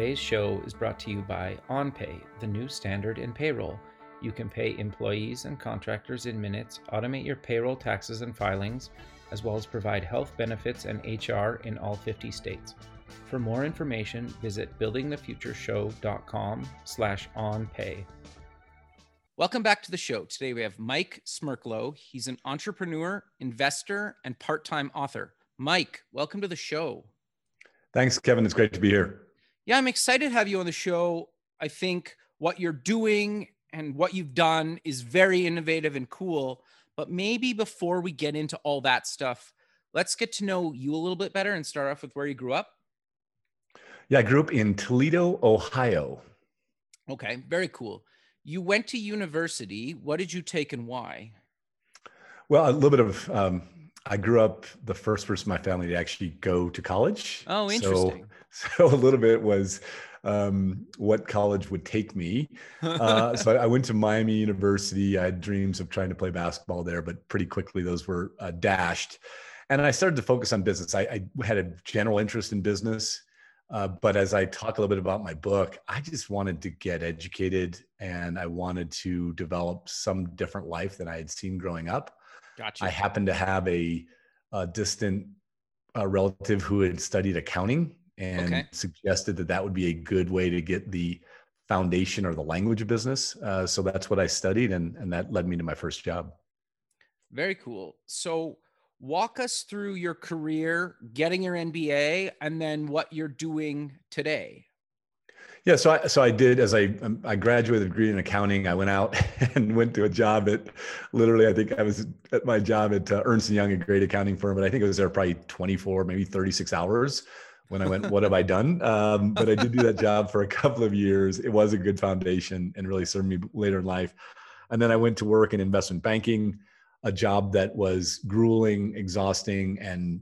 Today's show is brought to you by OnPay, the new standard in payroll. You can pay employees and contractors in minutes, automate your payroll taxes and filings, as well as provide health benefits and HR in all 50 states. For more information, visit buildingthefutureshow.com slash onpay. Welcome back to the show. Today we have Mike Smerklo. He's an entrepreneur, investor, and part-time author. Mike, welcome to the show. Thanks, Kevin. It's great to be here. Yeah, I'm excited to have you on the show. I think what you're doing and what you've done is very innovative and cool. But maybe before we get into all that stuff, let's get to know you a little bit better and start off with where you grew up. Yeah, I grew up in Toledo, Ohio. Okay, very cool. You went to university. What did you take and why? Well, a little bit of um, I grew up the first person in my family to actually go to college. Oh, interesting. So, so a little bit was um, what college would take me. Uh, so I, I, went to Miami University. I had dreams of trying to play basketball there, but pretty quickly those were uh, dashed. And I started to focus on business. I, I had a general interest in business. Uh, but as I talk a little bit about my book, I just wanted to get educated and I wanted to develop some different life than I had seen growing up. Gotcha. I happened to have a, a distant uh, relative who had studied accounting and okay. suggested that that would be a good way to get the foundation or the language of business. Uh, so that's what I studied, and and that led me to my first job. Very cool. So walk us through your career, getting your MBA, and then what you're doing today. Yeah, so I so I did as I um, I graduated a degree in accounting. I went out and went to a job at literally I think I was at my job at uh, Ernst and Young, a great accounting firm, but I think it was there probably 24, maybe 36 hours when I went, what have I done? Um, but I did do that job for a couple of years. It was a good foundation and really served me later in life. And then I went to work in investment banking, a job that was grueling, exhausting, and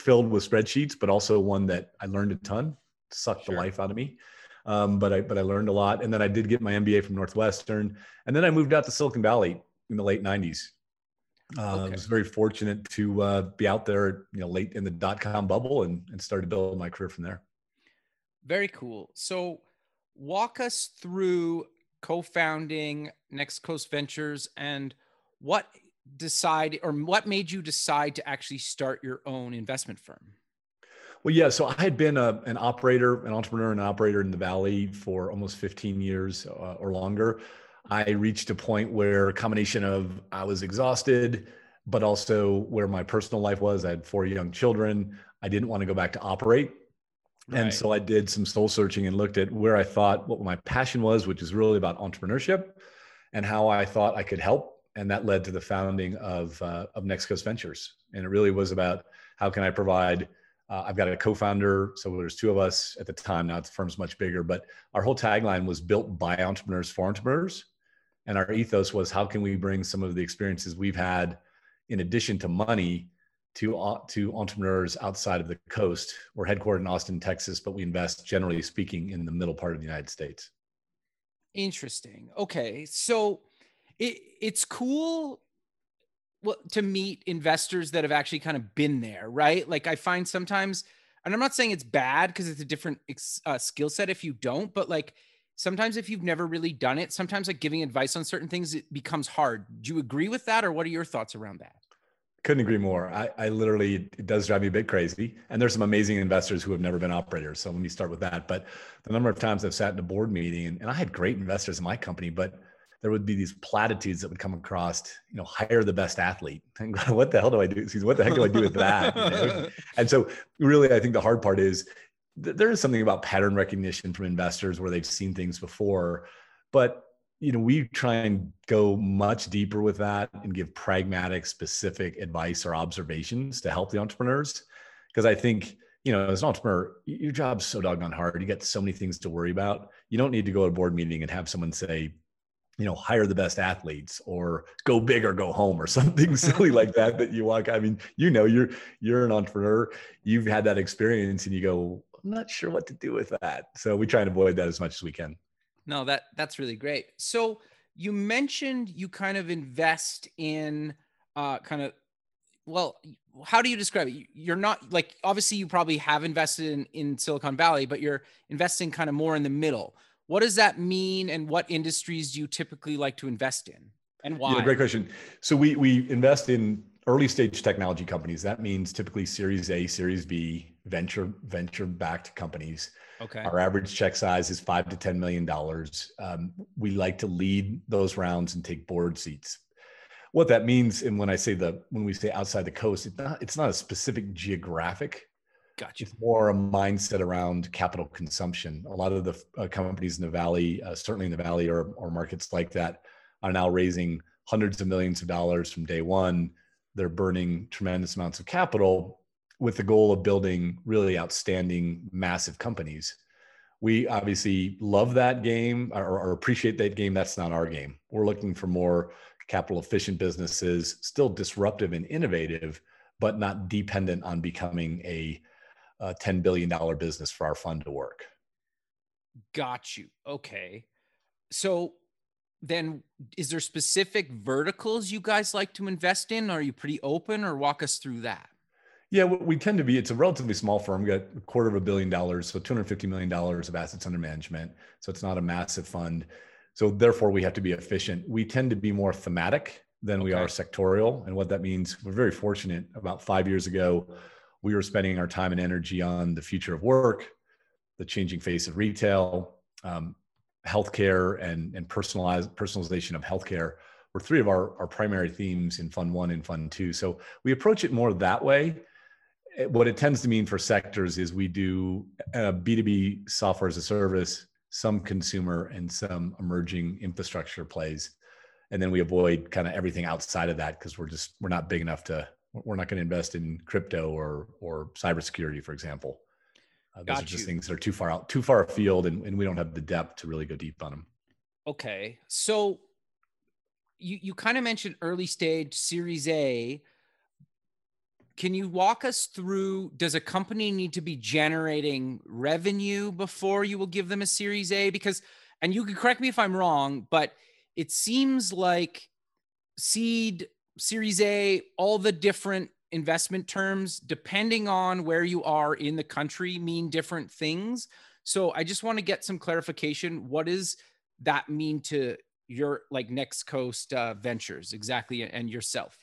filled with spreadsheets, but also one that I learned a ton sucked sure. the life out of me. Um, but I but I learned a lot, and then I did get my MBA from Northwestern, and then I moved out to Silicon Valley in the late '90s. Uh, okay. I was very fortunate to uh, be out there, you know, late in the dot com bubble, and and started building my career from there. Very cool. So, walk us through co-founding Next Coast Ventures and what decide or what made you decide to actually start your own investment firm. Well, yeah. So I had been a, an operator, an entrepreneur, and operator in the Valley for almost 15 years uh, or longer. I reached a point where a combination of I was exhausted, but also where my personal life was. I had four young children. I didn't want to go back to operate. Right. And so I did some soul searching and looked at where I thought what my passion was, which is really about entrepreneurship and how I thought I could help. And that led to the founding of, uh, of Next Coast Ventures. And it really was about how can I provide uh, I've got a co-founder, so there's two of us at the time. Now the firm's much bigger, but our whole tagline was built by entrepreneurs for entrepreneurs, and our ethos was how can we bring some of the experiences we've had, in addition to money, to uh, to entrepreneurs outside of the coast. We're headquartered in Austin, Texas, but we invest generally speaking in the middle part of the United States. Interesting. Okay, so it, it's cool well to meet investors that have actually kind of been there, right? Like I find sometimes, and I'm not saying it's bad because it's a different uh, skill set if you don't, but like sometimes if you've never really done it, sometimes like giving advice on certain things it becomes hard. Do you agree with that, or what are your thoughts around that? Couldn't agree more. I, I literally it does drive me a bit crazy, and there's some amazing investors who have never been operators. So let me start with that. But the number of times I've sat in a board meeting, and, and I had great investors in my company, but there would be these platitudes that would come across, you know, hire the best athlete. And what the hell do I do? What the heck do I do with that? You know? And so really, I think the hard part is th- there is something about pattern recognition from investors where they've seen things before, but you know, we try and go much deeper with that and give pragmatic, specific advice or observations to help the entrepreneurs. Because I think, you know, as an entrepreneur, your job's so doggone hard. You got so many things to worry about. You don't need to go to a board meeting and have someone say, you know, hire the best athletes or go big or go home or something silly like that that you walk. I mean, you know, you're you're an entrepreneur. You've had that experience and you go, I'm not sure what to do with that. So we try and avoid that as much as we can. No, that that's really great. So you mentioned you kind of invest in uh kind of well, how do you describe it? You're not like obviously you probably have invested in in Silicon Valley, but you're investing kind of more in the middle. What does that mean and what industries do you typically like to invest in? And why? Yeah, great question. So we we invest in early stage technology companies. That means typically Series A, Series B, venture venture backed companies. Okay. Our average check size is five to ten million dollars. Um, we like to lead those rounds and take board seats. What that means, and when I say the when we say outside the coast, it's not it's not a specific geographic. Gotcha. It's more a mindset around capital consumption. A lot of the uh, companies in the valley, uh, certainly in the valley or or markets like that, are now raising hundreds of millions of dollars from day one. They're burning tremendous amounts of capital with the goal of building really outstanding, massive companies. We obviously love that game or, or, appreciate that game. That's not our game. We're looking for more capital efficient businesses, still disruptive and innovative, but not dependent on becoming a, a $10 billion business for our fund to work. Got you. Okay. So then is there specific verticals you guys like to invest in? Are you pretty open or walk us through that? Yeah, we tend to be. It's a relatively small firm. We got a quarter of a billion dollars, so two hundred fifty million dollars of assets under management. So it's not a massive fund. So therefore, we have to be efficient. We tend to be more thematic than okay. we are sectorial, and what that means, we're very fortunate. About five years ago, we were spending our time and energy on the future of work, the changing face of retail, um, healthcare, and and personalized personalization of healthcare were three of our, our primary themes in Fund One and Fund Two. So we approach it more that way what it tends to mean for sectors is we do uh, B2B software as a service, some consumer, and some emerging infrastructure plays. And then we avoid kind of everything outside of that because we're just we're not big enough to we're not going to invest in crypto or or cybersecurity, for example. Uh, those Got are just you. things that are too far out, too far afield, and, and we don't have the depth to really go deep on them. Okay, so you you kind of mentioned early stage Series A can you walk us through does a company need to be generating revenue before you will give them a series a because and you can correct me if i'm wrong but it seems like seed series a all the different investment terms depending on where you are in the country mean different things so i just want to get some clarification what does that mean to your like next coast uh, ventures exactly and yourself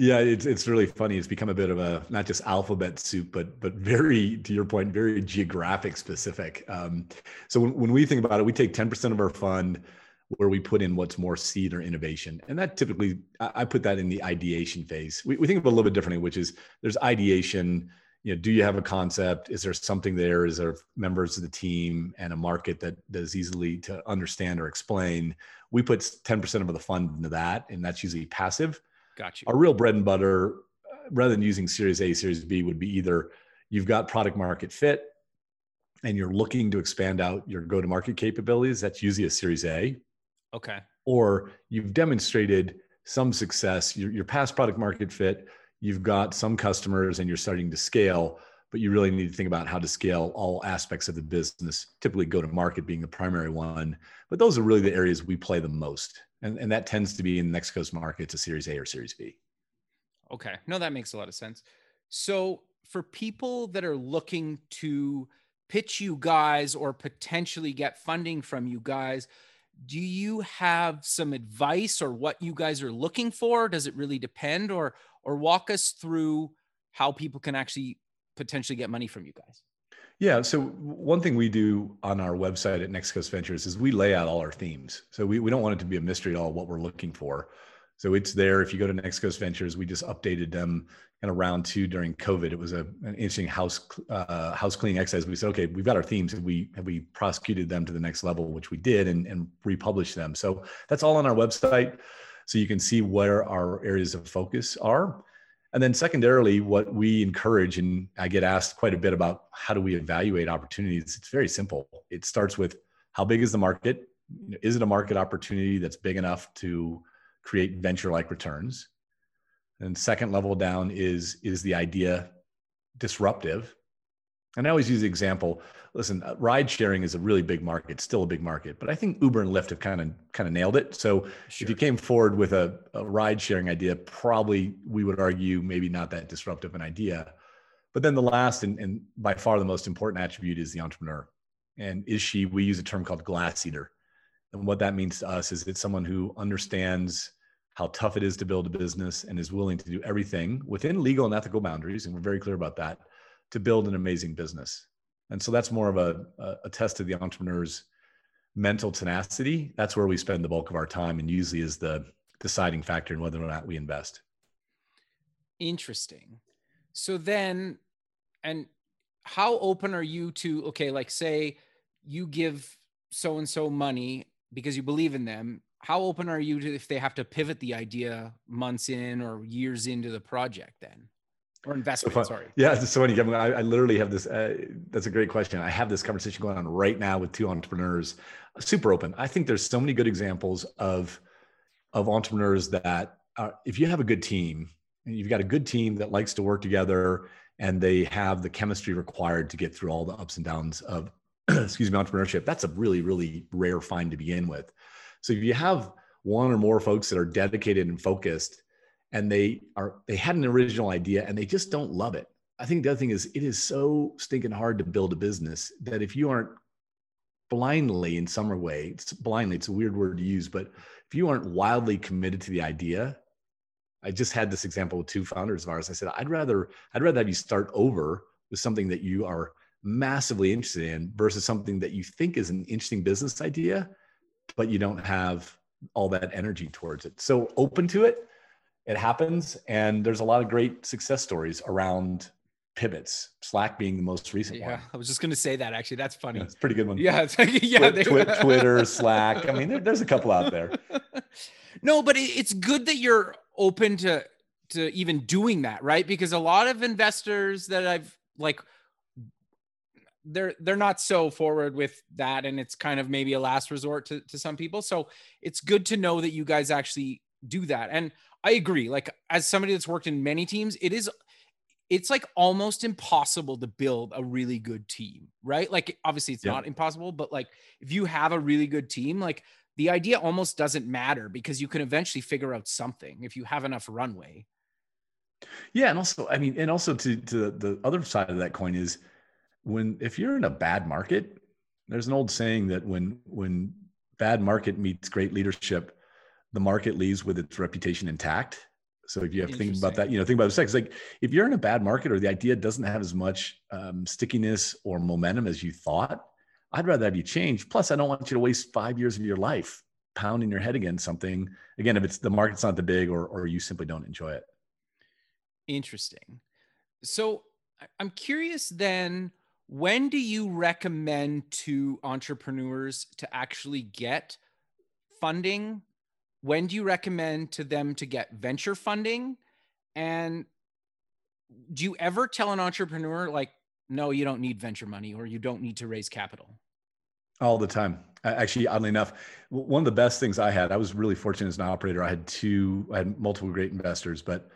yeah, it's it's really funny. It's become a bit of a not just alphabet soup, but but very to your point, very geographic specific. Um, so when, when we think about it, we take ten percent of our fund where we put in what's more seed or innovation, and that typically I put that in the ideation phase. We, we think of it a little bit differently, which is there's ideation. You know, do you have a concept? Is there something there? Is there members of the team and a market that is easily to understand or explain? We put ten percent of the fund into that, and that's usually passive Got you. Our real bread and butter, uh, rather than using Series A, Series B, would be either you've got product market fit and you're looking to expand out your go to market capabilities. That's usually a Series A. Okay. Or you've demonstrated some success, your, your past product market fit, you've got some customers and you're starting to scale, but you really need to think about how to scale all aspects of the business, typically go to market being the primary one. But those are really the areas we play the most and and that tends to be in the next coast market to Series A or Series B. Okay, no, that makes a lot of sense. So for people that are looking to pitch you guys or potentially get funding from you guys, do you have some advice or what you guys are looking for? Does it really depend, or or walk us through how people can actually potentially get money from you guys? Yeah. So one thing we do on our website at Next Coast Ventures is we lay out all our themes. So we, we don't want it to be a mystery at all what we're looking for. So it's there. If you go to Next Coast Ventures, we just updated them kind of round two during COVID. It was a, an interesting house uh, house cleaning exercise. We said, okay, we've got our themes. Have we have we prosecuted them to the next level, which we did, and, and republished them. So that's all on our website, so you can see where our areas of focus are. And then secondarily, what we encourage, and I get asked quite a bit about how do we evaluate opportunities. It's very simple. It starts with how big is the market? Is it a market opportunity that's big enough to create venture-like returns? And second level down is is the idea disruptive? And I always use the example. Listen, uh, ride sharing is a really big market, still a big market, but I think Uber and Lyft have kind of kind of nailed it. So sure. if you came forward with a, a ride sharing idea, probably we would argue maybe not that disruptive an idea. But then the last and, and by far the most important attribute is the entrepreneur. And is she? We use a term called glass eater, and what that means to us is it's someone who understands how tough it is to build a business and is willing to do everything within legal and ethical boundaries. And we're very clear about that to build an amazing business. And so that's more of a, a test of the entrepreneur's mental tenacity. That's where we spend the bulk of our time and usually is the deciding factor in whether or not we invest. Interesting. So then, and how open are you to, okay, like say you give so and so money because you believe in them how open are you to if they have to pivot the idea months in or years into the project then? Or investment so sorry. Yeah it's so funny Kevin. I, I literally have this uh, that's a great question. I have this conversation going on right now with two entrepreneurs super open. I think there's so many good examples of of entrepreneurs that are, if you have a good team and you've got a good team that likes to work together and they have the chemistry required to get through all the ups and downs of excuse me entrepreneurship that's a really really rare find to begin with so if you have one or more folks that are dedicated and focused and they are they had an original idea and they just don't love it. I think the other thing is it is so stinking hard to build a business that if you aren't blindly in some way, it's blindly, it's a weird word to use, but if you aren't wildly committed to the idea, I just had this example with two founders of ours. I said, I'd rather, I'd rather have you start over with something that you are massively interested in versus something that you think is an interesting business idea but you don't have all that energy towards it. So open to it. It happens. And there's a lot of great success stories around pivots, Slack being the most recent yeah, one. I was just going to say that actually. That's funny. Yeah, it's pretty good one. Yeah. It's like, yeah. Twi- Twitter, Slack. I mean, there, there's a couple out there. no, but it's good that you're open to, to even doing that, right? Because a lot of investors that I've like, they're they're not so forward with that and it's kind of maybe a last resort to, to some people. So it's good to know that you guys actually do that. And i agree like as somebody that's worked in many teams it is it's like almost impossible to build a really good team right? Like obviously it's yeah. not impossible but like if you have a really good team like the idea almost doesn't matter because you can eventually figure out something if you have enough runway. Yeah and also i mean and also to to the other side of that coin is when if you're in a bad market, there's an old saying that when when bad market meets great leadership, the market leaves with its reputation intact. So if you have to think about that, you know, think about the sex. Like if you're in a bad market or the idea doesn't have as much um, stickiness or momentum as you thought, I'd rather have you change. Plus, I don't want you to waste five years of your life pounding your head against something. Again, if it's the market's not the big or or you simply don't enjoy it. Interesting. So I'm curious then when do you recommend to entrepreneurs to actually get funding? When do you recommend to them to get venture funding? And do you ever tell an entrepreneur like no you don't need venture money or you don't need to raise capital all the time. Actually oddly enough one of the best things i had i was really fortunate as an operator. I had two i had multiple great investors but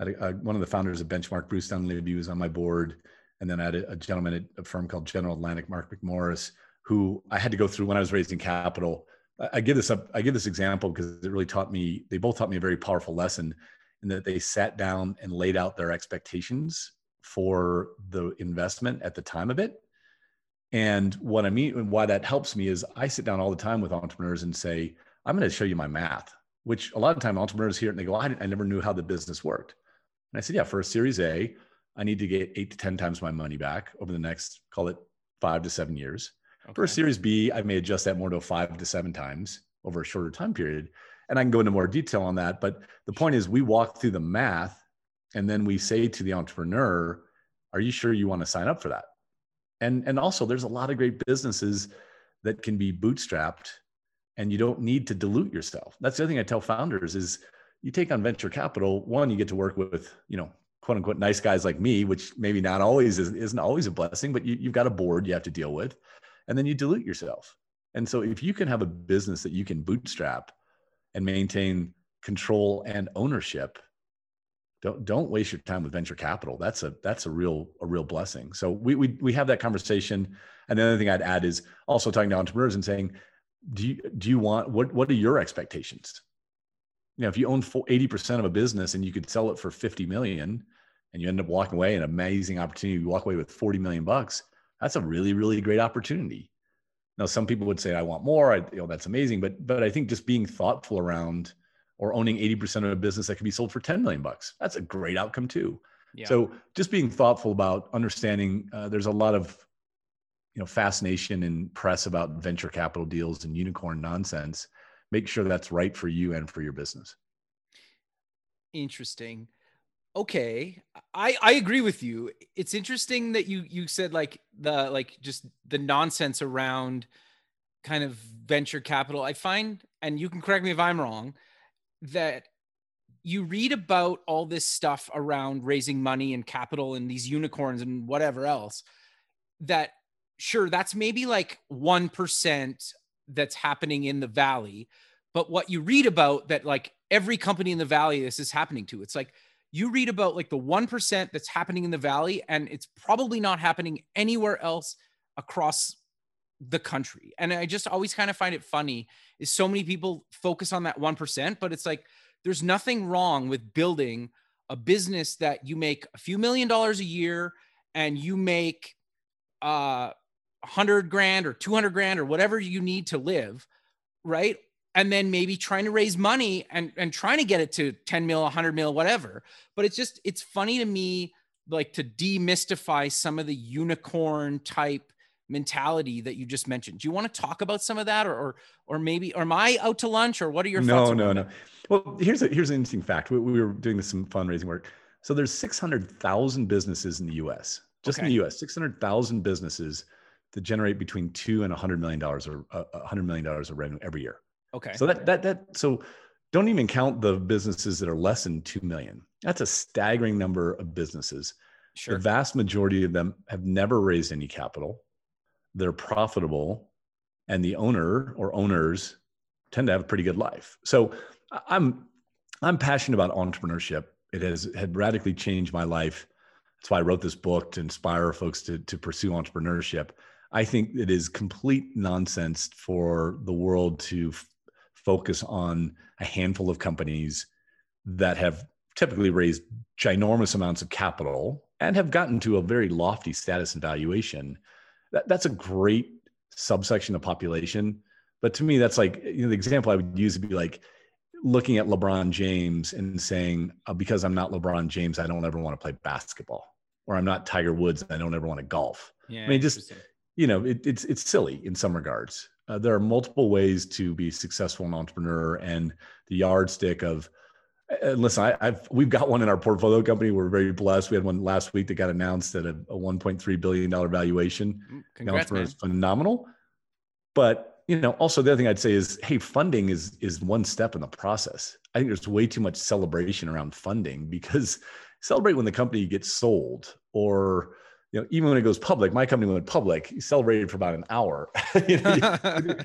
a, one of the founders of benchmark bruce dunlevie was on my board and then I had a, a gentleman at a firm called General Atlantic, Marc McMorris, who I had to go through when I was raising capital. I, I give this up, I give this example because it really taught me, they both taught me a very powerful lesson in that they sat down and laid out their expectations for the investment at the time of it. And what I mean, and why that helps me is I sit down all the time with entrepreneurs and say, I'm going to show you my math, which a lot of time entrepreneurs hear it and they go, I, I never knew how the business worked. And I said, yeah, for a series A, I need to get eight to 10 times my money back over the next, call it five to seven years. Okay. For a Series B, I may adjust that more to five to seven times over a shorter time period. and I can go into more detail on that. But the point is, we walk through the math, and then we say to the entrepreneur, "Are you sure you want to sign up for that?" And and also, there's a lot of great businesses that can be bootstrapped, and you don't need to dilute yourself. That's the other thing I tell founders is you take on venture capital. One, you get to work with you know quote unquote nice guys like me, which maybe not always is, isn't always a blessing, but you, you've got a board you have to deal with, and then you dilute yourself. And so if you can have a business that you can bootstrap and maintain control and ownership, don't don't waste your time with venture capital. That's a that's a real a real blessing. So we we we have that conversation. And the other thing I'd add is also talking to entrepreneurs and saying, do you do you want what what are your expectations? You know, if you own 80% of a business and you could sell it for 50 million and you end up walking away an amazing opportunity, you walk away with 40 million bucks, that's a really, really great opportunity. Now, some people would say, I want more. I, you know, that's amazing. But, but I think just being thoughtful around or owning 80% of a business that can be sold for 10 million bucks, that's a great outcome too. Yeah. So just being thoughtful about understanding uh, there's a lot of, you know, fascination and press about venture capital deals and unicorn nonsense. Make sure that's right for you and for your business. Interesting okay i i agree with you. It's interesting that you you said like the like just the nonsense around kind of venture capital. I find and you can correct me if i'm wrong that you read about all this stuff around raising money and capital and these unicorns and whatever else that sure that's maybe like 1% that's happening in the valley but what you read about that like every company in the valley this is happening to it's like you read about like the 1% that's happening in the valley and it's probably not happening anywhere else across the country. And i just always kind of find it funny is so many people focus on that 1% but it's like there's nothing wrong with building a business that you make a few million dollars a year and you make uh 100 grand or 200 grand or whatever you need to live right and then maybe trying to raise money and and trying to get it to 10 mil 100 mil whatever. But it's just it's funny to me like to demystify some of the unicorn type mentality that you just mentioned. Do you want to talk about some of that or or, or maybe or am i out to lunch or what are your no thoughts no no no. well here's a here's an interesting fact. We, we were doing some fundraising work. So there's 600000 businesses in the us just okay. in the us 600000 businesses that generate between two and 100 million dollars or uh, 100 million dollars of revenue every year Okay. So that that that so don't even count the businesses that are less than 2 million. That's a staggering number of businesses. Sure. The vast majority of them have never raised any capital. They're profitable and the owner or owners tend to have a pretty good life. So I'm I'm passionate about entrepreneurship. It has had radically changed my life. That's why I wrote this book to inspire folks to to pursue entrepreneurship. I think it is complete nonsense for the world to focus on a handful of companies that have typically raised ginormous amounts of capital and have gotten to a very lofty status and valuation. That, that's a great subsection of population. But to me, that's like you know, the example I would use would be like looking at LeBron James and saying, uh, because I'm not LeBron James, I don't ever want to play basketball, or I'm not Tiger Woods, I don't ever want to golf. Yeah, I mean, just you know, it, it's it's silly in some regards uh, there are multiple ways to be successful an entrepreneur and the yardstick of uh, listen I, have we've got one in our portfolio company. We're very blessed. We had one last week that got announced at a, a 1.3 billion dollar valuation. Mm, Congrats, man. is phenomenal. But you know also the other thing i'd say is hey funding is is one step in the process. I think there's way too much celebration around funding because celebrate when the company gets sold or you know, even when it goes public, my company went public, you celebrated for about an hour. you know,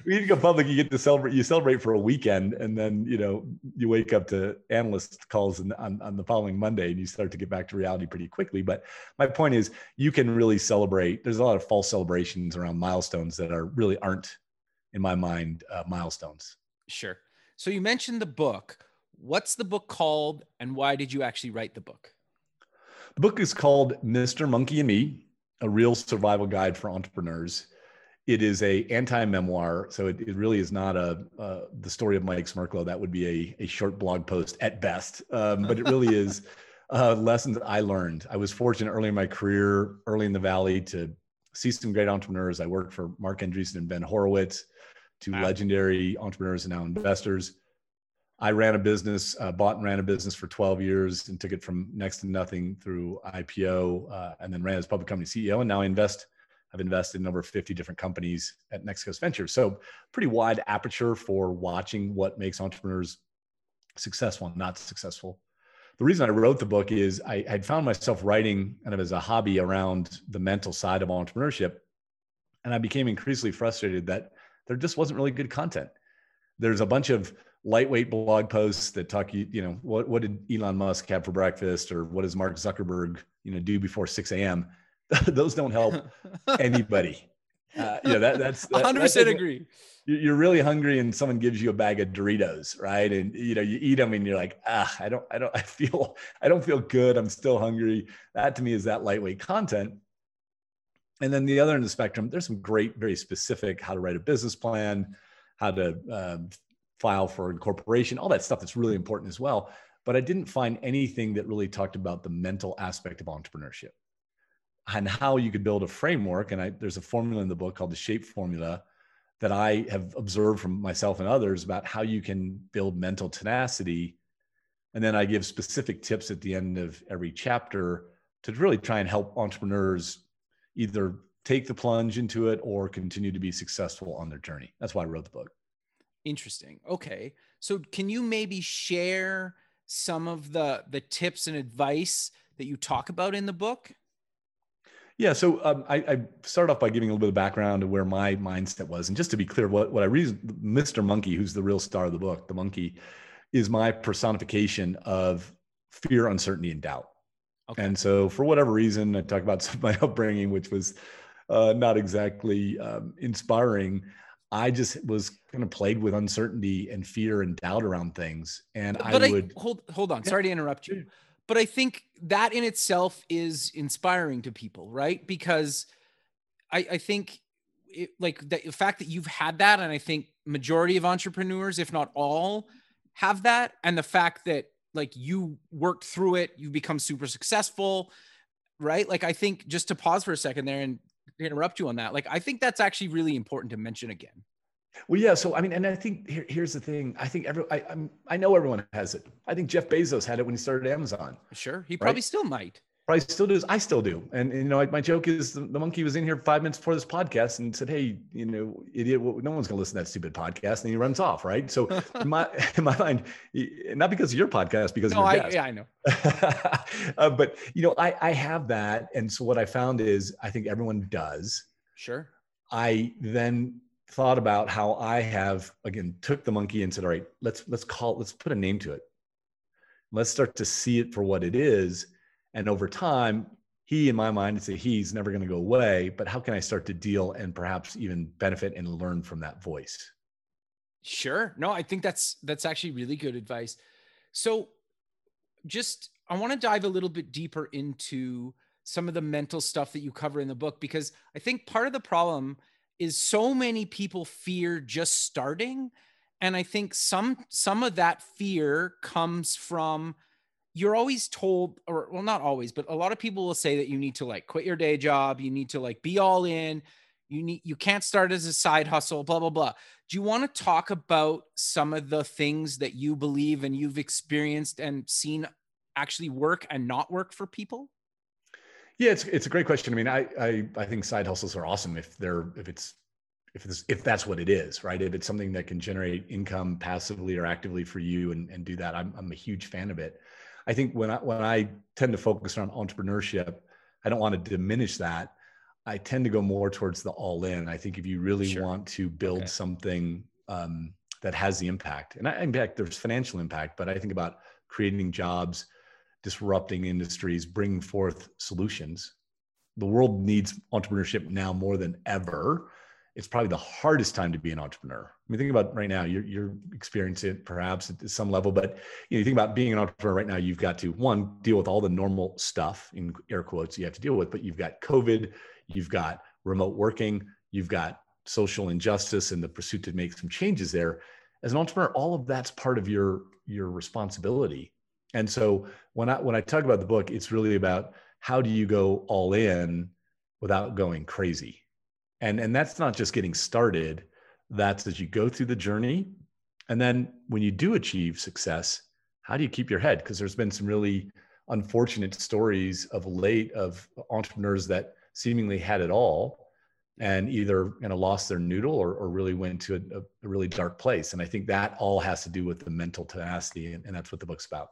you, go public, you get to celebrate, you celebrate for a weekend, and then you know you wake up to analyst calls on, on the following Monday, and you start to get back to reality pretty quickly. But my point is, you can really celebrate. There's a lot of false celebrations around milestones that are really aren't, in my mind, uh, milestones. Sure. So you mentioned the book. What's the book called, and why did you actually write the book? The book is called Mr. Monkey and Me, a real survival guide for entrepreneurs. It is a anti-memoir, so it, it really is not a uh, the story of Mike Smerklo. That would be a, a short blog post at best, um, but it really is uh, lessons I learned. I was fortunate early in my career, early in the valley, to see some great entrepreneurs. I worked for Marc Andreessen and Ben Horowitz, two wow. legendary entrepreneurs and now investors. I ran a business, uh, bought and ran a business for 12 years and took it from next to nothing through IPO uh, and then ran as public company CEO. And now I invest, I've invested in over 50 different companies at Next Coast Ventures. So pretty wide aperture for watching what makes entrepreneurs successful and not successful. The reason I wrote the book is I had found myself writing kind of as a hobby around the mental side of entrepreneurship. And I became increasingly frustrated that there just wasn't really good content. There's a bunch of lightweight blog posts that talk you you know what what did Elon Musk have for breakfast or what does Mark Zuckerberg you know do before 6 a.m. Those don't help anybody. Uh, yeah, that, that's that, 100% agree. You're really hungry, and someone gives you a bag of Doritos, right? And you know you eat them, and you're like, ah, I don't, I don't, I feel, I don't feel good. I'm still hungry. That to me is that lightweight content. And then the other end of the spectrum, there's some great, very specific how to write a business plan, how to uh, file for incorporation, all that stuff that's really important as well. But I didn't find anything that really talked about the mental aspect of entrepreneurship and how you could build a framework. And I, there's a formula in the book called the SHAPE formula that I have observed from myself and others about how you can build mental tenacity. And then I give specific tips at the end of every chapter to really try and help entrepreneurs either take the plunge into it or continue to be successful on their journey. That's why I wrote the book. Interesting. Okay. So can you maybe share some of the the tips and advice that you talk about in the book? Yeah, so um, I, I start off by giving a little bit of background to where my mindset was, and just to be clear, what what I read, Mr. Monkey, who's the real star of the book, the monkey, is my personification of fear, uncertainty, and doubt. Okay. And so, for whatever reason, I talk about some of my upbringing, which was uh, not exactly um, inspiring. I just was kind of plagued with uncertainty and fear and doubt around things. And but I would I, hold hold on. Sorry to interrupt you. But I think that in itself is inspiring to people, right? Because I, I think it, like the fact that you've had that, and I think majority of entrepreneurs, if not all, have that, and the fact that like you worked through it, you've become super successful, right? Like I think just to pause for a second there and interrupt you on that. Like, I think that's actually really important to mention again. Well, yeah. So, I mean, and I think here, here's the thing. I think every I, I'm, I know everyone has it. I think Jeff Bezos had it when he started Amazon. Sure, he probably right? still might. Probably still does. I still do. And, and you know, my joke is the, the, monkey was in here five minutes before this podcast and said, "Hey, you know, idiot, no one's going to listen to that stupid podcast." And he runs off. Right. So, in my in my mind, not because of your podcast, because no, of your I, guest. yeah, I know. uh, but you know, I I have that, and so what I found is, I think everyone does. Sure. I then thought about how I have again took the monkey and said, "All right, let's let's call let's put a name to it. Let's start to see it for what it is." And over time, he, in my mind, it's a he's never going to go away. But how can I start to deal and perhaps even benefit and learn from that voice? Sure. No, I think that's that's actually really good advice. So, just I want to dive a little bit deeper into some of the mental stuff that you cover in the book because I think part of the problem is so many people fear just starting and I think some some of that fear comes from you're always told or well not always but a lot of people will say that you need to like quit your day job you need to like be all in you need you can't start as a side hustle blah blah blah. Do you want to talk about some of the things that you believe and you've experienced and seen actually work and not work for people? Yeah it's it's a great question. I mean i i, I think side hustles are awesome if they're if it's if it's if that's what it is right? If it's something that can generate income passively or actively for you and, and do that I'm, I'm a huge fan of it I think when I when I tend to focus on entrepreneurship, I don't want to diminish that. I tend to go more towards the all in. I think if you really sure. want to build okay. something um, that has the impact, and I, in fact, there's financial impact, but I think about creating jobs, disrupting industries, bringing forth solutions. The world needs entrepreneurship now more than ever it's probably the hardest time to be an entrepreneur. I mean, think about right now, you're, you're experiencing it perhaps at some level, but you know, you think about being an entrepreneur right now, you've got to one, deal with all the normal stuff in air quotes you have to deal with, but you've got COVID, you've got remote working, you've got social injustice and the pursuit to make some changes there. As an entrepreneur, all of that's part of your, your responsibility. And so when I, when I talk about the book, it's really about how do you go all in without going crazy? And and that's not just getting started. That's as you go through the journey. And then when you do achieve success, how do you keep your head? Because there's been some really unfortunate stories of late of entrepreneurs that seemingly had it all and either you know lost their noodle or, or really went to a, a, really dark place. And i think that all has to do with the mental tenacity and, and that's what the book's about.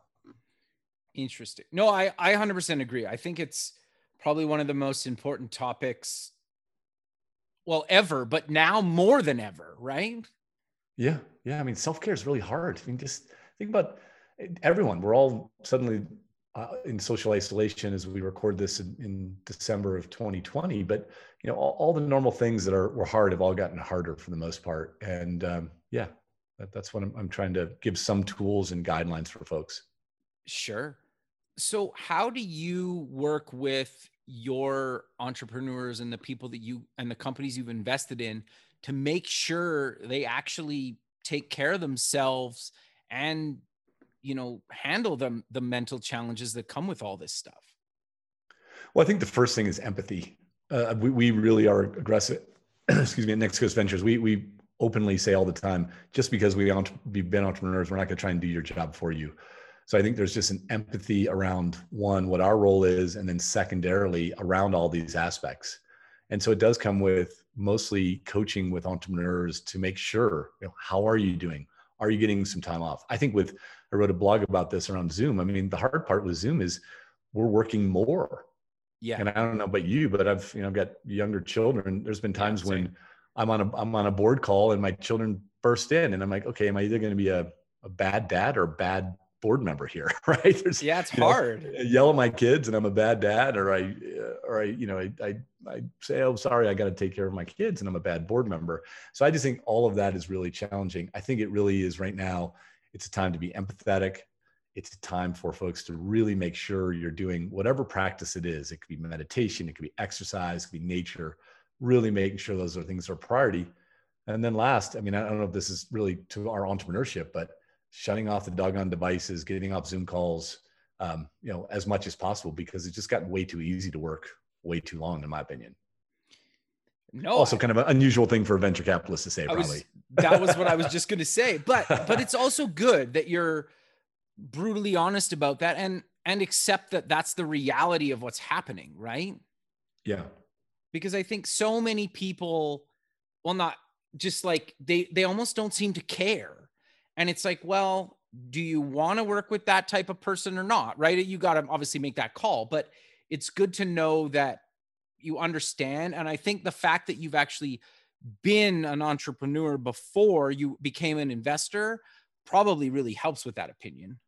Interesting. No i i 100% agree. I think it's probably one of the most important topics well ever but now more than ever right yeah yeah i mean self-care is really hard i mean just think about everyone we're all suddenly uh, in social isolation as we record this in, in, December of 2020. But you know, all, all, the normal things that are were hard have all gotten harder for the most part. And um, yeah, that, that's what I'm, I'm trying to give some tools and guidelines for folks. Sure. So, how do you work with your entrepreneurs and the people that you and the companies you've invested in to make sure they actually take care of themselves and you know handle the the mental challenges that come with all this stuff? Well i think the first thing is empathy. Uh, we, we really are aggressive excuse me at next coast ventures. We we openly say all the time just because we we've been entrepreneurs we're not going to try and do your job for you so i think there's just an empathy around one what our role is and then secondarily around all these aspects and so it does come with mostly coaching with entrepreneurs to make sure you know, how are you doing are you getting some time off i think with I wrote a blog about this around Zoom. I mean, the hard part with Zoom is we're working more. Yeah. And I don't know about you, but I've, you know, I've got younger children. There's been times when I'm on a I'm on a board call and my children burst in and I'm like, okay, am I either going to be a, a bad dad or a bad board member here? right. There's, yeah, it's hard. Know, yell at my kids and I'm a bad dad, or I uh, or I, you know, I I, I say, oh, sorry, I got to take care of my kids and I'm a bad board member. So I just think all of that is really challenging. I think it really is right now it's a time to be empathetic. It's a time for folks to really make sure you're doing whatever practice it is. It could be meditation, it could be exercise, it could be nature, really making sure those are things that are priority. And then last, I mean, I don't know if this is really to our entrepreneurship, but shutting off the doggone devices, getting off Zoom calls, um, you know, as much as possible because it's just gotten way too easy to work way too long, in my opinion. No, also I, kind of an unusual thing for a venture capitalist to say, probably. Was, that was what I was just going to say. But but it's also good that you're brutally honest about that and and accept that that's the reality of what's happening, right? Yeah. Because I think so many people, well, not just like they they almost don't seem to care, and it's like, well, do you want to work with that type of person or not? Right? You got to obviously make that call, but it's good to know that you understand and i think the fact that you've actually been an entrepreneur before you became an investor probably really helps with that opinion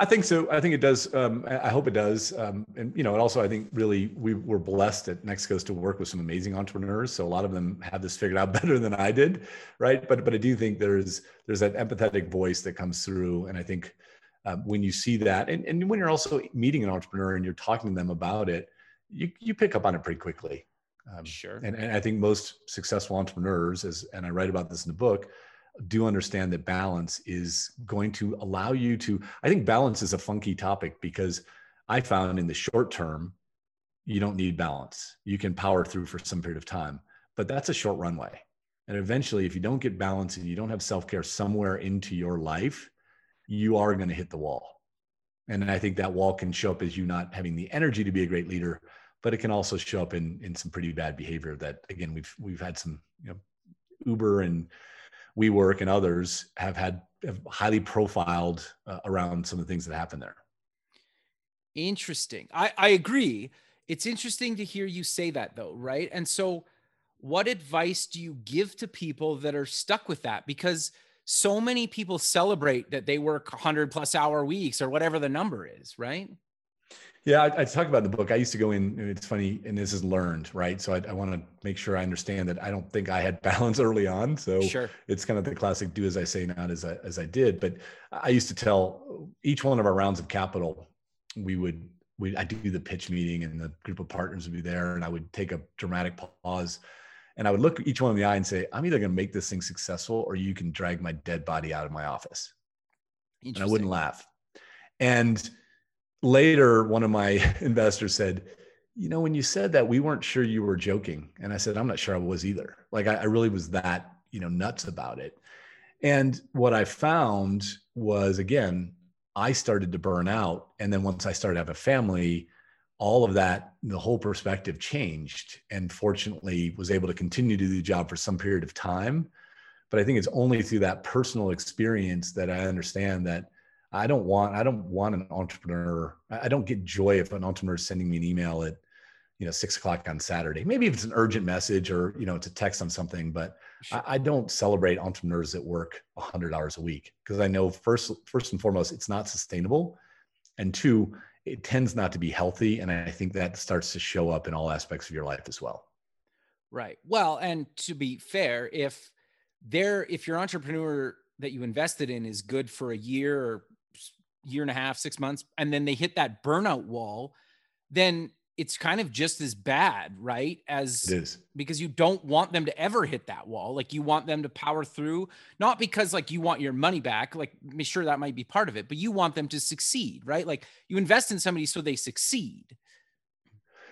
I think so. I think it does. Um, I hope it does. Um, and you know, and also I think really we were blessed at Next Coast to work with some amazing entrepreneurs. So a lot of them have this figured out better than I did, right? But but I do think there's there's that empathetic voice that comes through, and I think um, when you see that, and and when you're also meeting an entrepreneur and you're talking to them about it, you you pick up on it pretty quickly. Um, sure. And, and I think most successful entrepreneurs, as and I write about this in the book, do understand that balance is going to allow you to. I think balance is a funky topic because I found in the short term, you don't need balance. You can power through for some period of time, but that's a short runway. And eventually, if you don't get balance and you don't have self care somewhere into your life, you are going to hit the wall. And I think that wall can show up as you not having the energy to be a great leader, but it can also show up in in some pretty bad behavior that again we've we've had some you know Uber and WeWork and others have had have highly profiled uh, around some of the things that happen there. Interesting. I I agree. It's interesting to hear you say that though, right? And so what advice do you give to people that are stuck with that because so many people celebrate that they work 100 plus hour weeks or whatever the number is, right? Yeah, I, I, talk about the book. I used to go in, it's funny, and this is learned, right? So I, I want to make sure I understand that I don't think I had balance early on. So sure. it's kind of the classic do as I say, not as I, as I did. But I used to tell each one of our rounds of capital, we would, we, I do the pitch meeting and the group of partners would be there and I would take a dramatic pause and I would look each one in the eye and say, I'm either going to make this thing successful or you can drag my dead body out of my office. And I wouldn't laugh. And later, one of my investors said, You know, when you said that, we weren't sure you were joking. And I said, I'm not sure I was either. Like, I, I really was that, you know, nuts about it. And what I found was again, I started to burn out. And then once I started to have a family, all of that, the whole perspective changed. And fortunately, was able to continue to do the job for some period of time. But I think it's only through that personal experience that I understand that I don't want I don't want an entrepreneur. I don't get joy if an entrepreneur is sending me an email at you know six o'clock on Saturday. Maybe if it's an urgent message or you know it's a text on something, but sure. I, I, don't celebrate entrepreneurs that work hundred hours a week because I know first first and foremost it's not sustainable, and two it tends not to be healthy, and I think that starts to show up in all aspects of your life as well. Right. Well, and to be fair, if there if your entrepreneur that you invested in is good for a year or year and a half, six months, and then they hit that burnout wall, then it's kind of just as bad, right? As it is because you don't want them to ever hit that wall. Like you want them to power through, not because like you want your money back. Like, sure that might be part of it, but you want them to succeed, right? Like you invest in somebody so they succeed.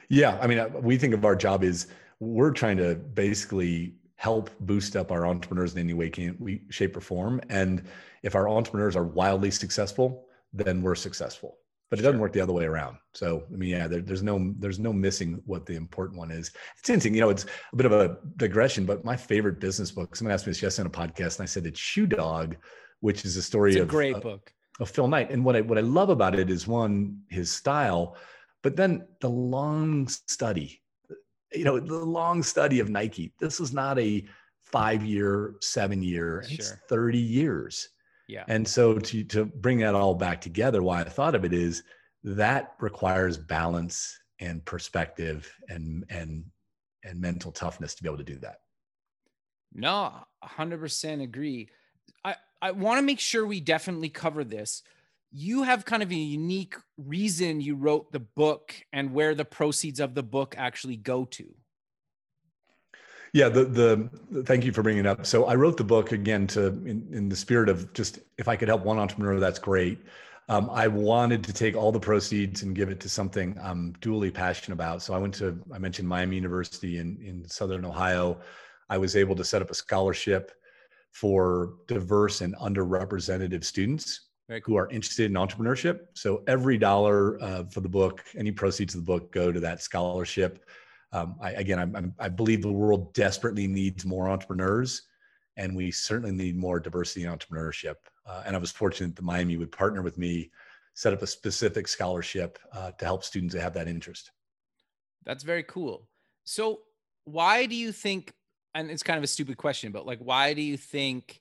Yeah. I mean, uh, we think of our job is we're trying to basically help boost up our entrepreneurs in any way, can, we, shape, or form. And if our entrepreneurs are wildly successful, then we're successful but it doesn't work the other way around. So I mean, yeah, there, there's no there's no missing what the important one is. It's interesting, you know. It's a bit of a digression, but my favorite business book. Someone asked me this yesterday on a podcast, and I said it's Shoe Dog, which is a story it's a of great uh, book of Phil Knight. And what I what I love about it is one his style, but then the long study. You know, the long study of Nike. This is not a five year, seven year. Sure. It's thirty years yeah. And so to to bring that all back together, why I thought of it is that requires balance and perspective and and and mental toughness to be able to do that. No, 100% agree. I I want to make sure we definitely cover this. You have kind of a unique reason you wrote the book and where the proceeds of the book actually go to. Yeah, the, the thank you for bringing it up. So I wrote the book again to in, in the spirit of just if I could help one entrepreneur, that's great. Um, I wanted to take all the proceeds and give it to something I'm dually passionate about. So I went to I mentioned Miami University in in Southern Ohio. I was able to set up a scholarship for diverse and underrepresented students cool. who are interested in entrepreneurship. So every dollar uh, for the book, any proceeds of the book, go to that scholarship um, I, again, I'm, I'm, i believe the world desperately needs more entrepreneurs, and we certainly need more diversity in entrepreneurship. Uh, and I was fortunate that Miami would partner with me, set up a specific scholarship uh, to help students that have that interest. That's very cool. So, why do you think? And it's kind of a stupid question, but like, why do you think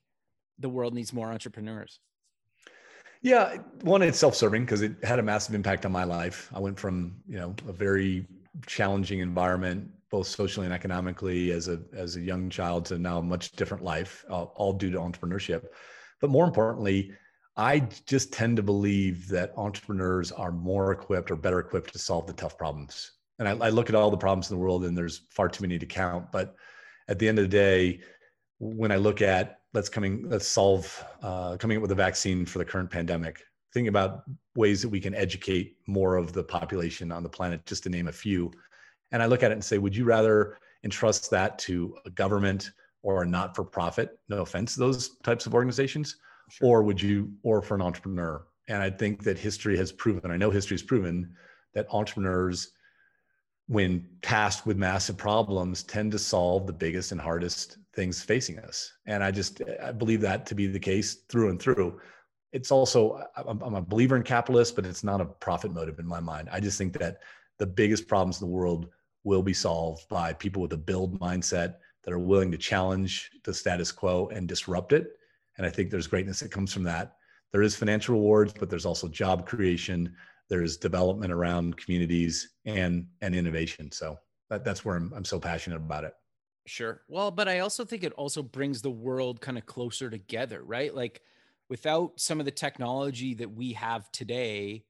the world needs more entrepreneurs? Yeah, one, it's self-serving because it had a massive impact on my life. I went from you know a very challenging environment, both socially and economically, as a as a young child to now a much different life, uh, all due to entrepreneurship. But more importantly, I just tend to believe that entrepreneurs are more equipped or better equipped to solve the tough problems. And I, I look at all the problems in the world, and there's far too many to count. But at the end of the day, when I look at let's coming let's solve uh, coming up with a vaccine for the current pandemic, thinking about ways that we can educate more of the population on the planet, just to name a few. And I look at it and say, would you rather entrust that to a government or a not for profit? No offense to those types of organizations. Sure. Or would you, or for an entrepreneur? And I think that history has proven, I know history has proven that entrepreneurs, when tasked with massive problems, tend to solve the biggest and hardest things facing us. And I just, I believe that to be the case through and through it's also I'm, a believer in capitalists, but it's not a profit motive in my mind. I just think that the biggest problems in the world will be solved by people with a build mindset that are willing to challenge the status quo and disrupt it. And I think there's greatness that comes from that. There is financial rewards, but there's also job creation. There's development around communities and and innovation. So that, that's where I'm, I'm so passionate about it. Sure. Well, but I also think it also brings the world kind of closer together, right? Like without some of the technology that we have today,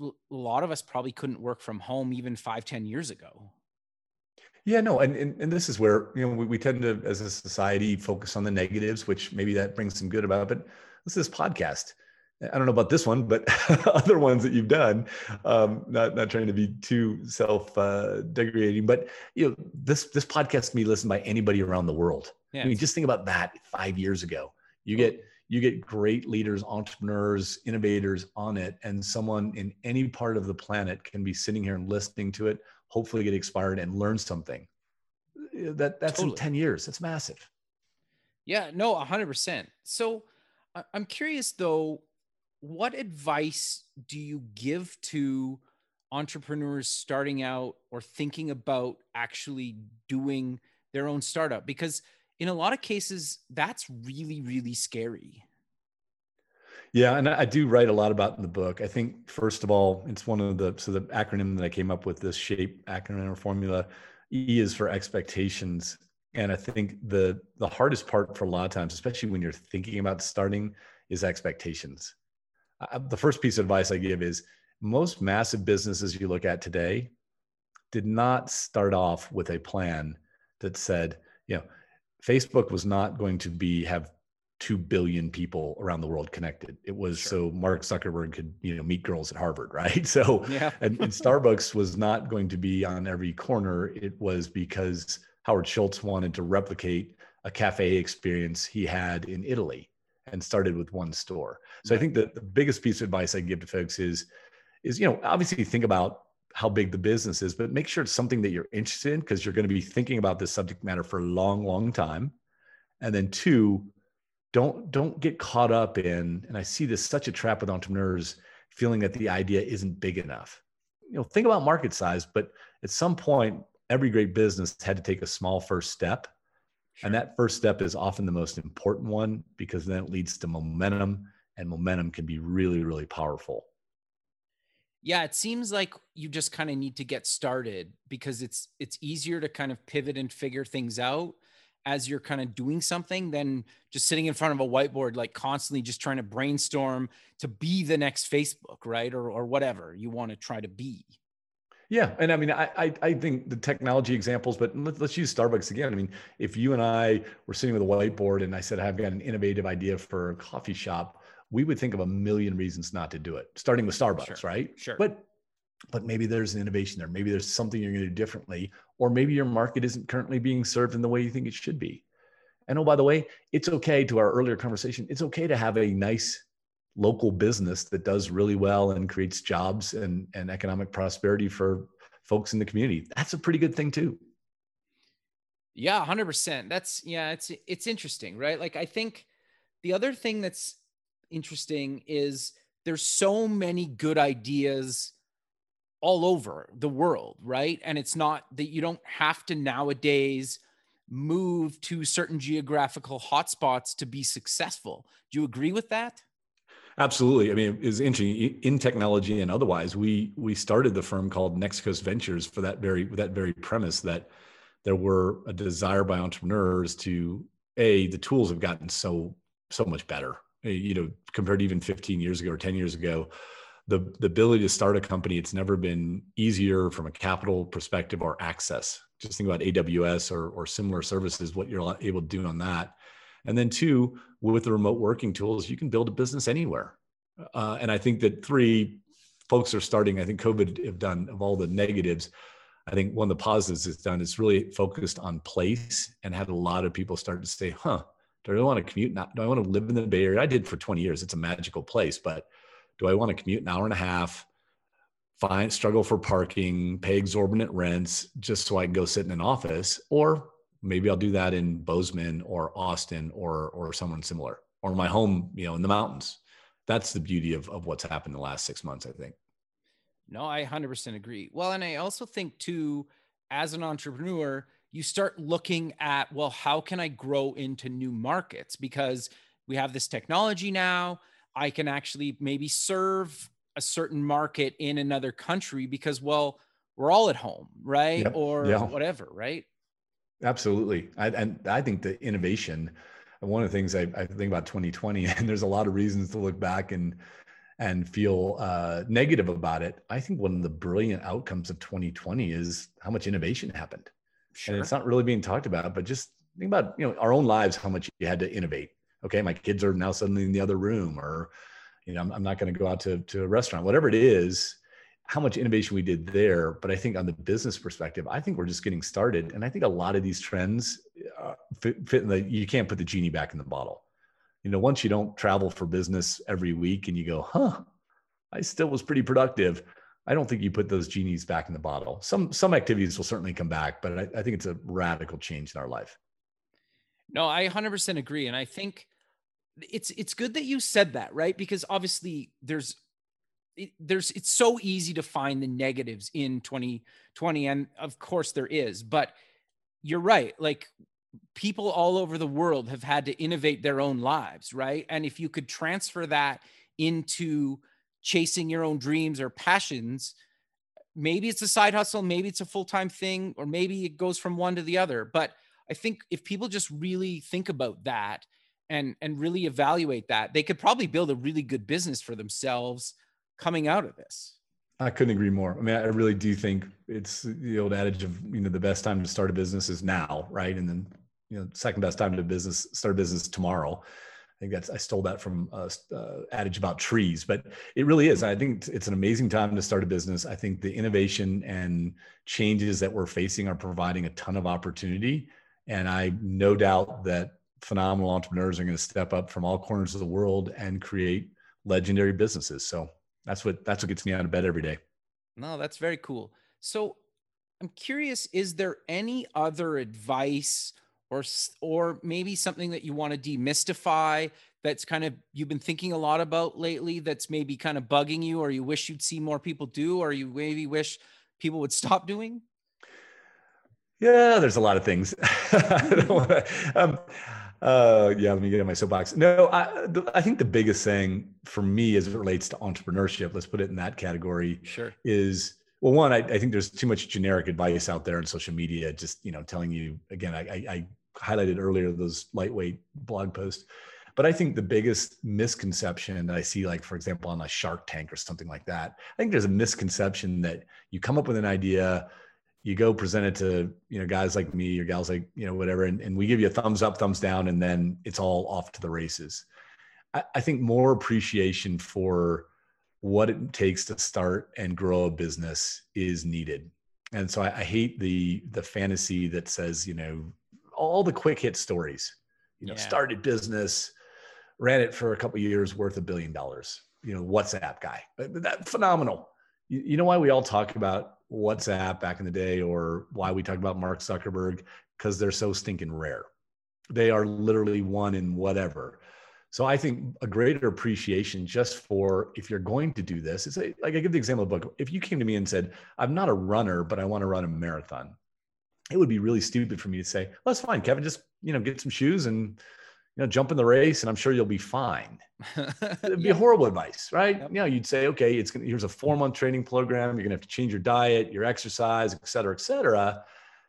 a lot of us probably couldn't work from home even five, ten years ago. Yeah, no, and, and, and this is where you know we, we tend to, as a society, focus on the negatives, which maybe that brings some good about. But this is podcast. I don't know about this one, but other ones that you've done. Um, not not trying to be too self uh, degrading, but you know this this podcast can be listened by anybody around the world. Yeah. I mean, just think about that five years ago You get you get great leaders, entrepreneurs, innovators on it, and someone in any part of the planet can be sitting here and listening to it, hopefully get inspired and learn something. That that's totally. in 10 years. That's massive. Yeah, no, 100%. So I'm curious though, what advice do you give to entrepreneurs starting out or thinking about actually doing their own startup? Because in a lot of cases, that's really, really scary. Yeah, and I do write a lot about in the book. I think first of all, it's one of the so the acronym that I came up with this shape acronym or formula. E is for expectations, and I think the the hardest part for a lot of times, especially when you're thinking about starting, is expectations. Uh, the first piece of advice I give is most massive businesses you look at today did not start off with a plan that said, you know, Facebook was not going to be have 2 billion people around the world connected. It was sure. so Mark Zuckerberg could, you know, meet girls at Harvard, right? So yeah. and, and Starbucks was not going to be on every corner. It was because Howard Schultz wanted to replicate a cafe experience he had in Italy and started with one store. So right. I think that the biggest piece of advice I give to folks is is you know, obviously think about how big the business is, but make sure it's something that you're interested in because you're going to be thinking about this subject matter for a long, long time. And then two, don't don't get caught up in, and I see this such a trap with entrepreneurs feeling that the idea isn't big enough. You know, think about market size, but at some point, every great business had to take a small first step. Sure. And that first step is often the most important one because then it leads to momentum, and momentum can be really, really powerful yeah it seems like you just kind of need to get started because it's it's easier to kind of pivot and figure things out as you're kind of doing something than just sitting in front of a whiteboard like constantly just trying to brainstorm to be the next facebook right or or whatever you want to try to be yeah, and I mean, I, I, I think the technology examples, but let's, let's use Starbucks again. I mean, if you and I were sitting with a whiteboard and I said I've got an innovative idea for a coffee shop, we would think of a million reasons not to do it, starting with Starbucks, sure. right? Sure. But but maybe there's an innovation there. Maybe there's something you're going to do differently, or maybe your market isn't currently being served in the way you think it should be. And oh, by the way, it's okay to our earlier conversation. It's okay to have a nice local business that does really well and creates jobs and, and economic prosperity for folks in the community. That's a pretty good thing too. Yeah, 100%. That's yeah, it's it's interesting, right? Like I think the other thing that's interesting is there's so many good ideas all over the world, right? And it's not that you don't have to nowadays move to certain geographical hotspots to be successful. Do you agree with that? Absolutely. I mean, it's interesting in technology and otherwise. We we started the firm called Next Coast Ventures for that very that very premise that there were a desire by entrepreneurs to a the tools have gotten so so much better you know, compared to even 15 years ago or 10 years ago, the, the ability to start a company, it's never been easier from a capital perspective or access. Just think about AWS or, or similar services, what you're able to do on that. And then two, with the remote working tools, you can build a business anywhere. Uh, and I think that three folks are starting, I think COVID have done of all the negatives. I think one of the positives it's done is really focused on place and had a lot of people start to say, huh, do I really want to commute? Not, do I want to live in the Bay Area? I did for 20 years. It's a magical place, but do I want to commute an hour and a half, find struggle for parking, pay exorbitant rents just so I can go sit in an office? Or maybe I'll do that in Bozeman or Austin or or someone similar or my home, you know, in the mountains. That's the beauty of, of what's happened the last six months, I think. No, I 100% agree. Well, and I also think too, as an entrepreneur, you start looking at, well, how can I grow into new markets? Because we have this technology now. I can actually maybe serve a certain market in another country because, well, we're all at home, right? Yep. Or yeah. whatever, right? Absolutely. I, and I think the innovation, one of the things I, I, think about 2020, and there's a lot of reasons to look back and and feel uh, negative about it. I think one of the brilliant outcomes of 2020 is how much innovation happened. Sure. And it's not really being talked about, but just think about, you know, our own lives, how much you had to innovate. Okay. My kids are now suddenly in the other room or, you know, I'm, I'm not going to go out to, to a restaurant, whatever it is, how much innovation we did there. But I think on the business perspective, I think we're just getting started. And I think a lot of these trends uh, fit, fit in the, you can't put the genie back in the bottle. you know, once you don't travel for business every week and you go, huh, I still was pretty productive. I don't think you put those genies back in the bottle. Some some activities will certainly come back, but I, I think it's a radical change in our life. No, I 100% agree, and I think it's it's good that you said that, right? Because obviously there's it, there's it's so easy to find the negatives in 2020, and of course there is, but you're right. Like people all over the world have had to innovate their own lives, right? And if you could transfer that into chasing your own dreams or passions, maybe it's a side hustle, maybe it's a full time thing, or maybe it goes from one to the other. But I think if people just really think about that and and really evaluate that, they could probably build a really good business for themselves coming out of this. I couldn't agree more. I mean, I really do think it's the old adage of you know the best time to start a business is now, right? And then you know second best time to business start a business tomorrow. I think that's I stole that from a uh, adage about trees, but it really is. I think it's an amazing time to start a business. I think the innovation and changes that we're facing are providing a ton of opportunity, and I no doubt that phenomenal entrepreneurs are going to step up from all corners of the world and create legendary businesses. So that's what that's what gets me out of bed every day. No, that's very cool. So I'm curious, is there any other advice or or maybe something that you want to demystify that's kind of you've been thinking a lot about lately that's maybe kind of bugging you or you wish you'd see more people do or you maybe wish people would stop doing? Yeah, there's a lot of things. um, uh, yeah, let me get in my soapbox. No, I, I think the biggest thing for me as it relates to entrepreneurship, let's put it in that category, sure, is well, one, I, I think there's too much generic advice out there in social media, just you know, telling you again. I, I, I highlighted earlier those lightweight blog posts, but I think the biggest misconception that I see, like for example, on a Shark Tank or something like that, I think there's a misconception that you come up with an idea you go present it to you know guys like me or gals like you know whatever and, and we give you a thumbs up thumbs down and then it's all off to the races. I, I think more appreciation for what it takes to start and grow a business is needed. And so I, I hate the the fantasy that says you know all the quick hit stories you know yeah. started business ran it for a couple years worth a billion dollars you know whatsapp guy that phenomenal you, you know why we all talk about WhatsApp back in the day or why we talk about Mark Zuckerberg because they're so stinking rare. They are literally one in whatever. So I think a greater appreciation just for if you're going to do this. It's a, like I give the example of the book. If you came to me and said, "I'm not a runner, but I want to run a marathon," it would be really stupid for me to say, "Well, that's fine, Kevin. Just you know, get some shoes and you know, jump in the race, and I'm sure you'll be fine." It'd be yeah. horrible advice, right? Yep. You know, you'd say, okay, it's gonna, here's a four month training program. You're gonna have to change your diet, your exercise, et cetera, et cetera.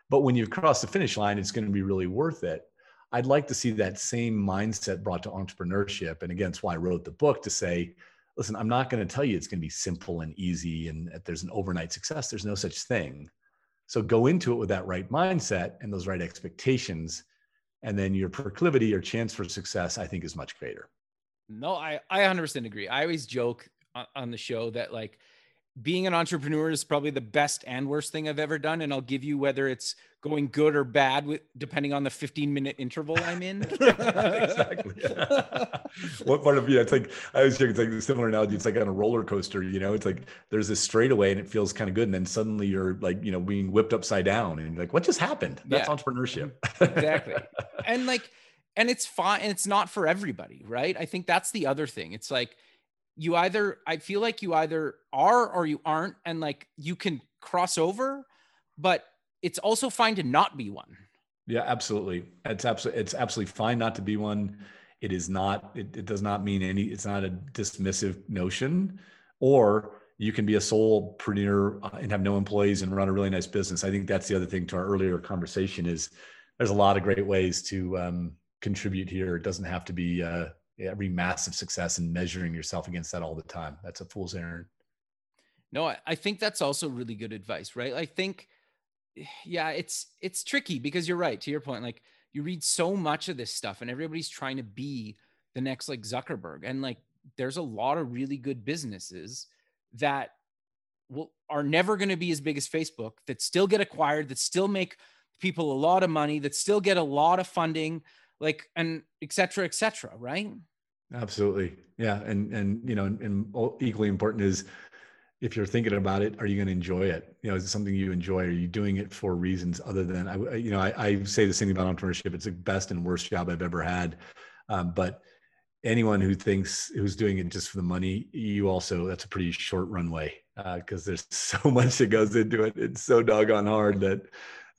But when you've crossed the finish line, it's going to be really worth it. I'd like to see that same mindset brought to entrepreneurship. And again, it's why I wrote the book to say, listen, I'm not going to tell you it's going to be simple and easy and there's an overnight success. There's no such thing. So go into it with that right mindset and those right expectations. And then your proclivity or chance for success, I think, is much greater. No, I I 100% agree. I always joke on, on the show that like being an entrepreneur is probably the best and worst thing I've ever done. And I'll give you whether it's going good or bad with depending on the 15 minute interval I'm in. exactly. what part of you? It's like I was think it's like a similar analogy. It's like on a roller coaster, you know, it's like there's this straightaway and it feels kind of good. And then suddenly you're like, you know, being whipped upside down and like, what just happened? That's yeah. entrepreneurship. exactly. And like and it's fine and it's not for everybody right i think that's the other thing it's like you either i feel like you either are or you aren't and like you can cross over but it's also fine to not be one. Yeah absolutely. It's absolutely it's absolutely fine not to be one. It is not it, it does not mean any it's not a dismissive notion or you can be a solopreneur uh, and have no employees and run a really nice business. I think that's the other thing to our earlier conversation is there's a lot of great ways to um, contribute here. It doesn't have to be uh, every massive success and measuring yourself against that all the time. That's a fool's errand. No, I think that's also really good advice, right? I think, yeah, it's it's tricky because you're right. To your point, like you read so much of this stuff, and everybody's trying to be the next like Zuckerberg, and like there's a lot of really good businesses that will are never going to be as big as Facebook that still get acquired, that still make people a lot of money, that still get a lot of funding, like and et cetera, et cetera, right? Absolutely. Yeah. And, and, you know, and, and equally important is if you're thinking about it, are you going to enjoy it? You know, is it something you enjoy? Are you doing it for reasons other than I, you know, I, I say the same about entrepreneurship. It's the best and worst job I've ever had. Um, but anyone who thinks who's doing it just for the money, you also, that's a pretty short runway because uh, there's so much that goes into it. It's so doggone hard that,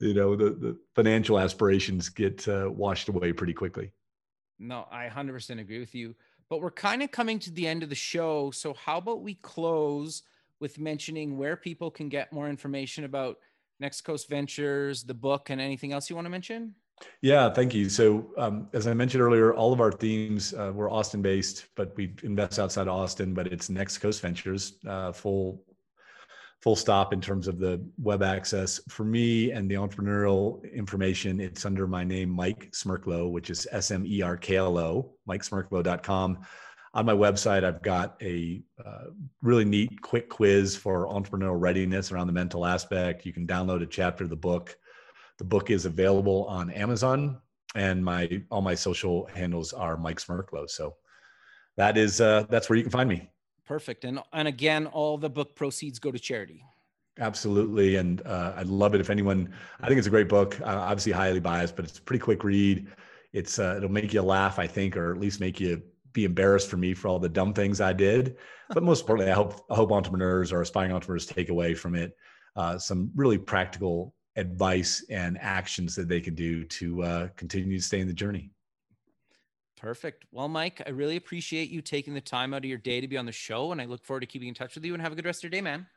you know, the, the financial aspirations get uh, washed away pretty quickly. No, I 100% agree with you. But we're kind of coming to the end of the show. So, how about we close with mentioning where people can get more information about Next Coast Ventures, the book, and anything else you want to mention? Yeah, thank you. So, um, as I mentioned earlier, all of our themes uh, we're Austin based, but we invest outside of Austin. But it's Next Coast Ventures, uh, full full stop in terms of the web access. For me and the entrepreneurial information, it's under my name, Mike Smerklo, which is S M E R K L O, MikeSmerklo.com on my website, I've got a uh, really neat quick quiz for entrepreneurial readiness around the mental aspect. You can download a chapter of the book. The book is available on Amazon, and my all my social handles are Mike Smerklo. So that is uh, that's where you can find me. Perfect. And and again, all the book proceeds go to charity. Absolutely, and uh, I'd love it if anyone. I think it's a great book. Uh, obviously, highly biased, but it's a pretty quick read. It's uh, it'll make you laugh, I think, or at least make you be embarrassed for me for all the dumb things I did. But most importantly, I hope I hope entrepreneurs or aspiring entrepreneurs take away from it uh, some really practical advice and actions that they can do to uh, continue to stay in the journey. Perfect. Well, Mike, I really appreciate you taking the time out of your day to be on the show, and I look forward to keeping in touch with you. And have a good rest of your day, man.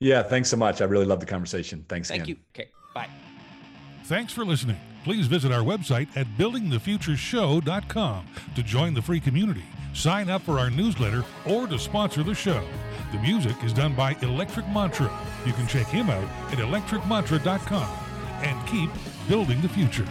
Yeah, thanks so much. I really love the conversation. Thanks. Thank again. you. Okay, bye. Thanks for listening. Please visit our website at buildingthefutureshow.com to join the free community, sign up for our newsletter, or to sponsor the show. The music is done by Electric Mantra. You can check him out at electricmantra.com and keep building the future.